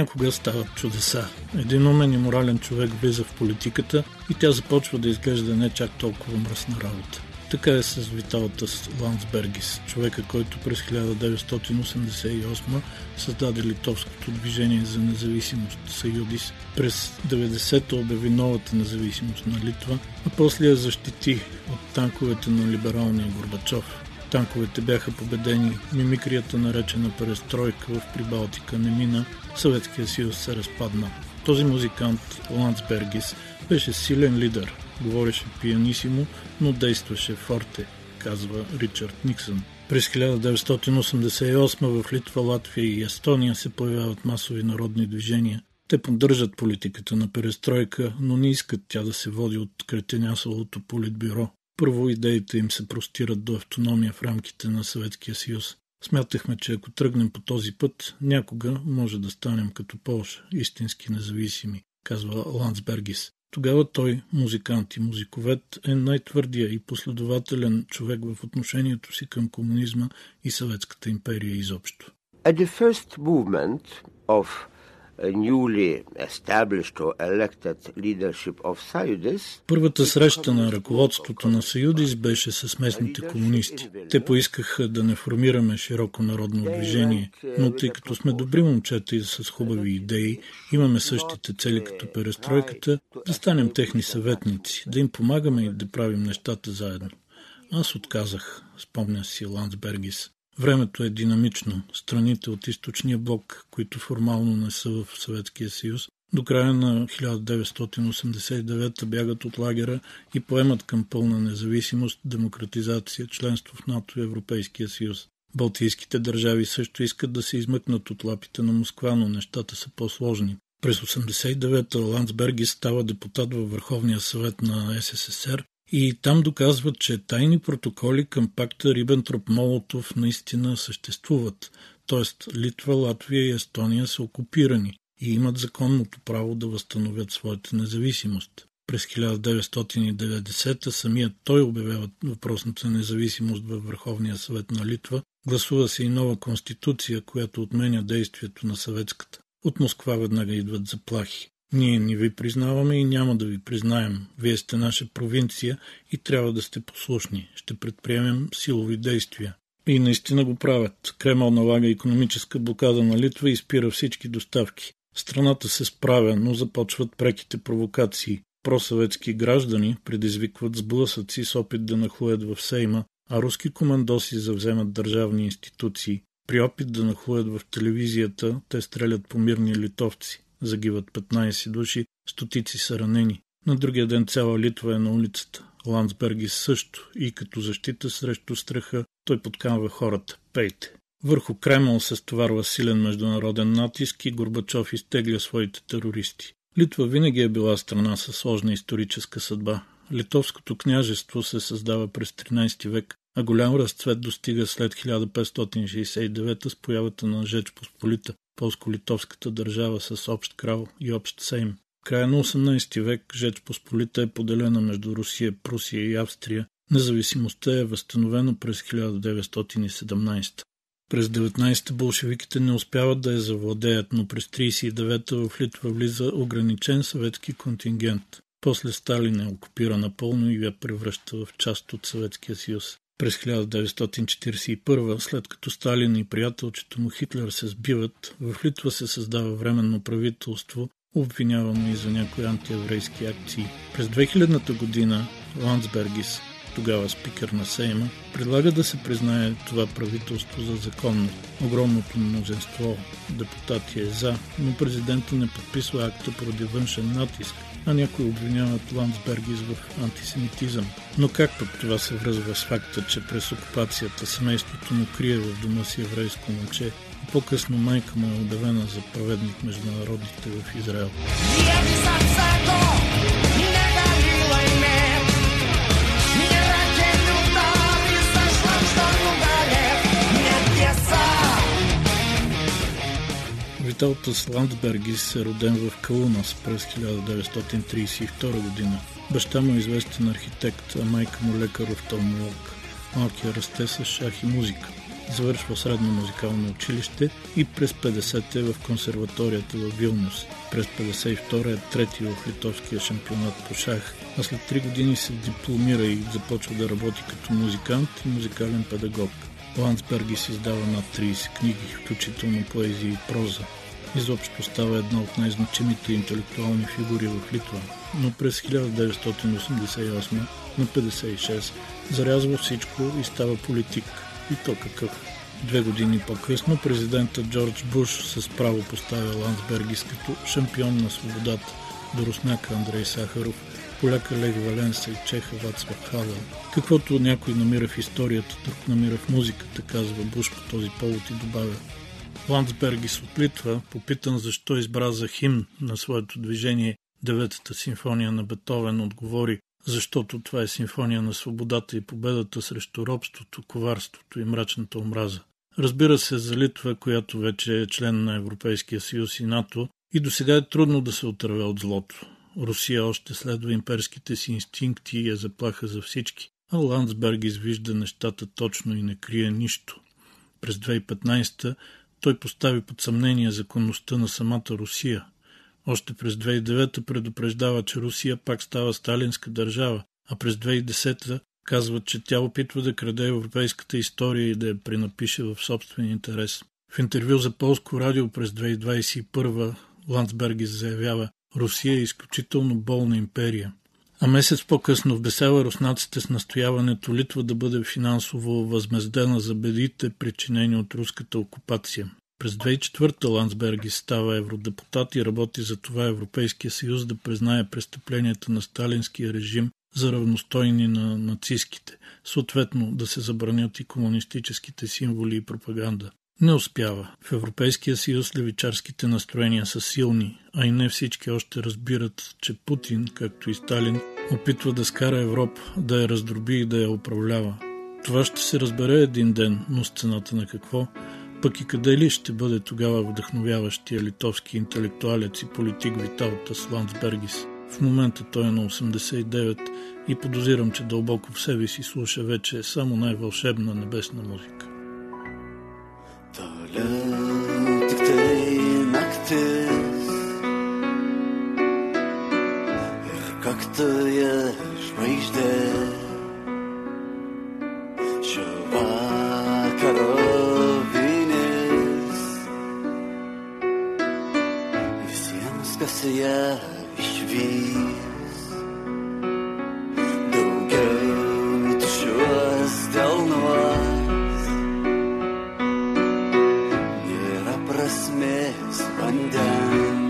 Понякога стават чудеса. Един умен и морален човек влиза в политиката и тя започва да изглежда не чак толкова мръсна работа. Така е с Виталатас Ландсбергис, човека, който през 1988 създаде литовското движение за независимост Съюдис. През 90-та обяви новата независимост на Литва, а после я защити от танковете на либералния Горбачов. Танковете бяха победени, мимикрията наречена перестройка в Прибалтика не мина, Съветския съюз се разпадна. Този музикант, Ландсбергис, беше силен лидер, говореше пианисимо, но действаше форте, казва Ричард Никсън. През 1988 в Литва, Латвия и Естония се появяват масови народни движения. Те поддържат политиката на перестройка, но не искат тя да се води от кретенясовото политбюро. Първо идеите им се простират до автономия в рамките на Съветския съюз. Смятахме, че ако тръгнем по този път, някога може да станем като Полша, истински независими, казва Ландсбергис. Тогава той, музикант и музиковед, е най-твърдия и последователен човек в отношението си към комунизма и Съветската империя изобщо. At the first movement of newly established or elected leadership of Sayudis. Първата среща на ръководството на Съюдис беше с местните комунисти. Те поискаха да не формираме широко народно движение, но тъй като сме добри момчета и с хубави идеи, имаме същите цели като перестройката, да станем техни съветници, да им помагаме и да правим нещата заедно. Аз отказах, спомня си Ландсбергис. Времето е динамично. Страните от източния блок, които формално не са в Съветския съюз, до края на 1989 бягат от лагера и поемат към пълна независимост, демократизация, членство в НАТО и Европейския съюз. Балтийските държави също искат да се измъкнат от лапите на Москва, но нещата са по-сложни. През 89-та Ландсберги става депутат във Върховния съвет на СССР и там доказват, че тайни протоколи към пакта Рибентроп-Молотов наистина съществуват. Тоест Литва, Латвия и Естония са окупирани и имат законното право да възстановят своята независимост. През 1990 самият той обявява въпросната независимост във Върховния съвет на Литва. Гласува се и нова конституция, която отменя действието на съветската. От Москва веднага идват заплахи. Ние не ви признаваме и няма да ви признаем. Вие сте наша провинция и трябва да сте послушни. Ще предприемем силови действия. И наистина го правят. Кремъл налага економическа блокада на Литва и спира всички доставки. Страната се справя, но започват преките провокации. Просъветски граждани предизвикват сблъсъци с опит да нахлуят в Сейма, а руски командоси завземат държавни институции. При опит да нахлуят в телевизията, те стрелят по мирни литовци загиват 15 души, стотици са ранени. На другия ден цяла Литва е на улицата. Ландсберги също и като защита срещу страха той подканва хората. Пейте! Върху Кремъл се стоварва силен международен натиск и Горбачов изтегля своите терористи. Литва винаги е била страна със сложна историческа съдба. Литовското княжество се създава през 13 век, а голям разцвет достига след 1569 с появата на Жеч Посполита, полско-литовската държава с общ крал и общ сейм. В края на 18 век Жеч Посполита е поделена между Русия, Прусия и Австрия. Независимостта е възстановена през 1917. През 19-та болшевиките не успяват да я завладеят, но през 39-та в Литва влиза ограничен съветски контингент. После Сталин е окупира напълно и я превръща в част от Съветския съюз. През 1941, след като Сталин и приятелчето му Хитлер се сбиват, в Литва се създава временно правителство, обвинявано и за някои антиеврейски акции. През 2000 година Ландсбергис, тогава спикър на Сейма, предлага да се признае това правителство за законно. Огромното мнозинство депутати е за, но президента не подписва акта поради външен натиск – а някои обвиняват Ландсбергис в антисемитизъм. Но как пък това се връзва с факта, че през окупацията семейството му крие в дома си еврейско момче и по-късно майка му е обявена за праведник между народите в Израел? Виталтас Ландсбергис е роден в Калунас през 1932 година. Баща му е известен архитект, а майка му лекар-офталмолог. Малкият расте с шах и музика. Завършва средно музикално училище и през 50 те в консерваторията в Вилнус. През 52 е трети в литовския шампионат по шах, а след 3 години се дипломира и започва да работи като музикант и музикален педагог. Ландсбергис издава над 30 книги, включително поезия и проза. Изобщо става една от най-значимите интелектуални фигури в Литва, но през 1988 на 56 зарязва всичко и става политик. И то какъв? Две години по-късно президентът Джордж Буш с право поставя Ландсбергис като шампион на свободата до русняка Андрей Сахаров, поляка Лег Валенса и чеха Вацлав Хавел. Каквото някой намира в историята, друг намира в музиката, казва Буш по този повод и добавя. Ландсбергис от Литва, попитан защо избра за химн на своето движение Деветата симфония на Бетовен, отговори, защото това е симфония на свободата и победата срещу робството, коварството и мрачната омраза. Разбира се, за Литва, която вече е член на Европейския съюз и НАТО, и до сега е трудно да се отърве от злото. Русия още следва имперските си инстинкти и е заплаха за всички, а Ландсберг извижда нещата точно и не крие нищо. През 2015 той постави под съмнение законността на самата Русия. Още през 2009 предупреждава, че Русия пак става сталинска държава, а през 2010 казва, че тя опитва да краде европейската история и да я принапише в собствен интерес. В интервю за Полско радио през 2021 Ландсбергис заявява Русия е изключително болна империя. А месец по-късно вбесява руснаците с настояването Литва да бъде финансово възмездена за бедите, причинени от руската окупация. През 2004 Ландсберги става евродепутат и работи за това Европейския съюз да признае престъпленията на сталинския режим за равностойни на нацистските, съответно да се забранят и комунистическите символи и пропаганда. Не успява. В Европейския съюз левичарските настроения са силни, а и не всички още разбират, че Путин, както и Сталин, опитва да скара Европа, да я раздроби и да я управлява. Това ще се разбере един ден, но с цената на какво? Пък и къде ли ще бъде тогава вдъхновяващия литовски интелектуалец и политик Виталтас Ландсбергис? В момента той е на 89 и подозирам, че дълбоко в себе си слуша вече само най-вълшебна небесна музика. Toliau kaktoje žvaigždė. Šio vakaro vinis visiems, kas ją išvys. Daugiau šiuos delnuos nėra prasmės vandens.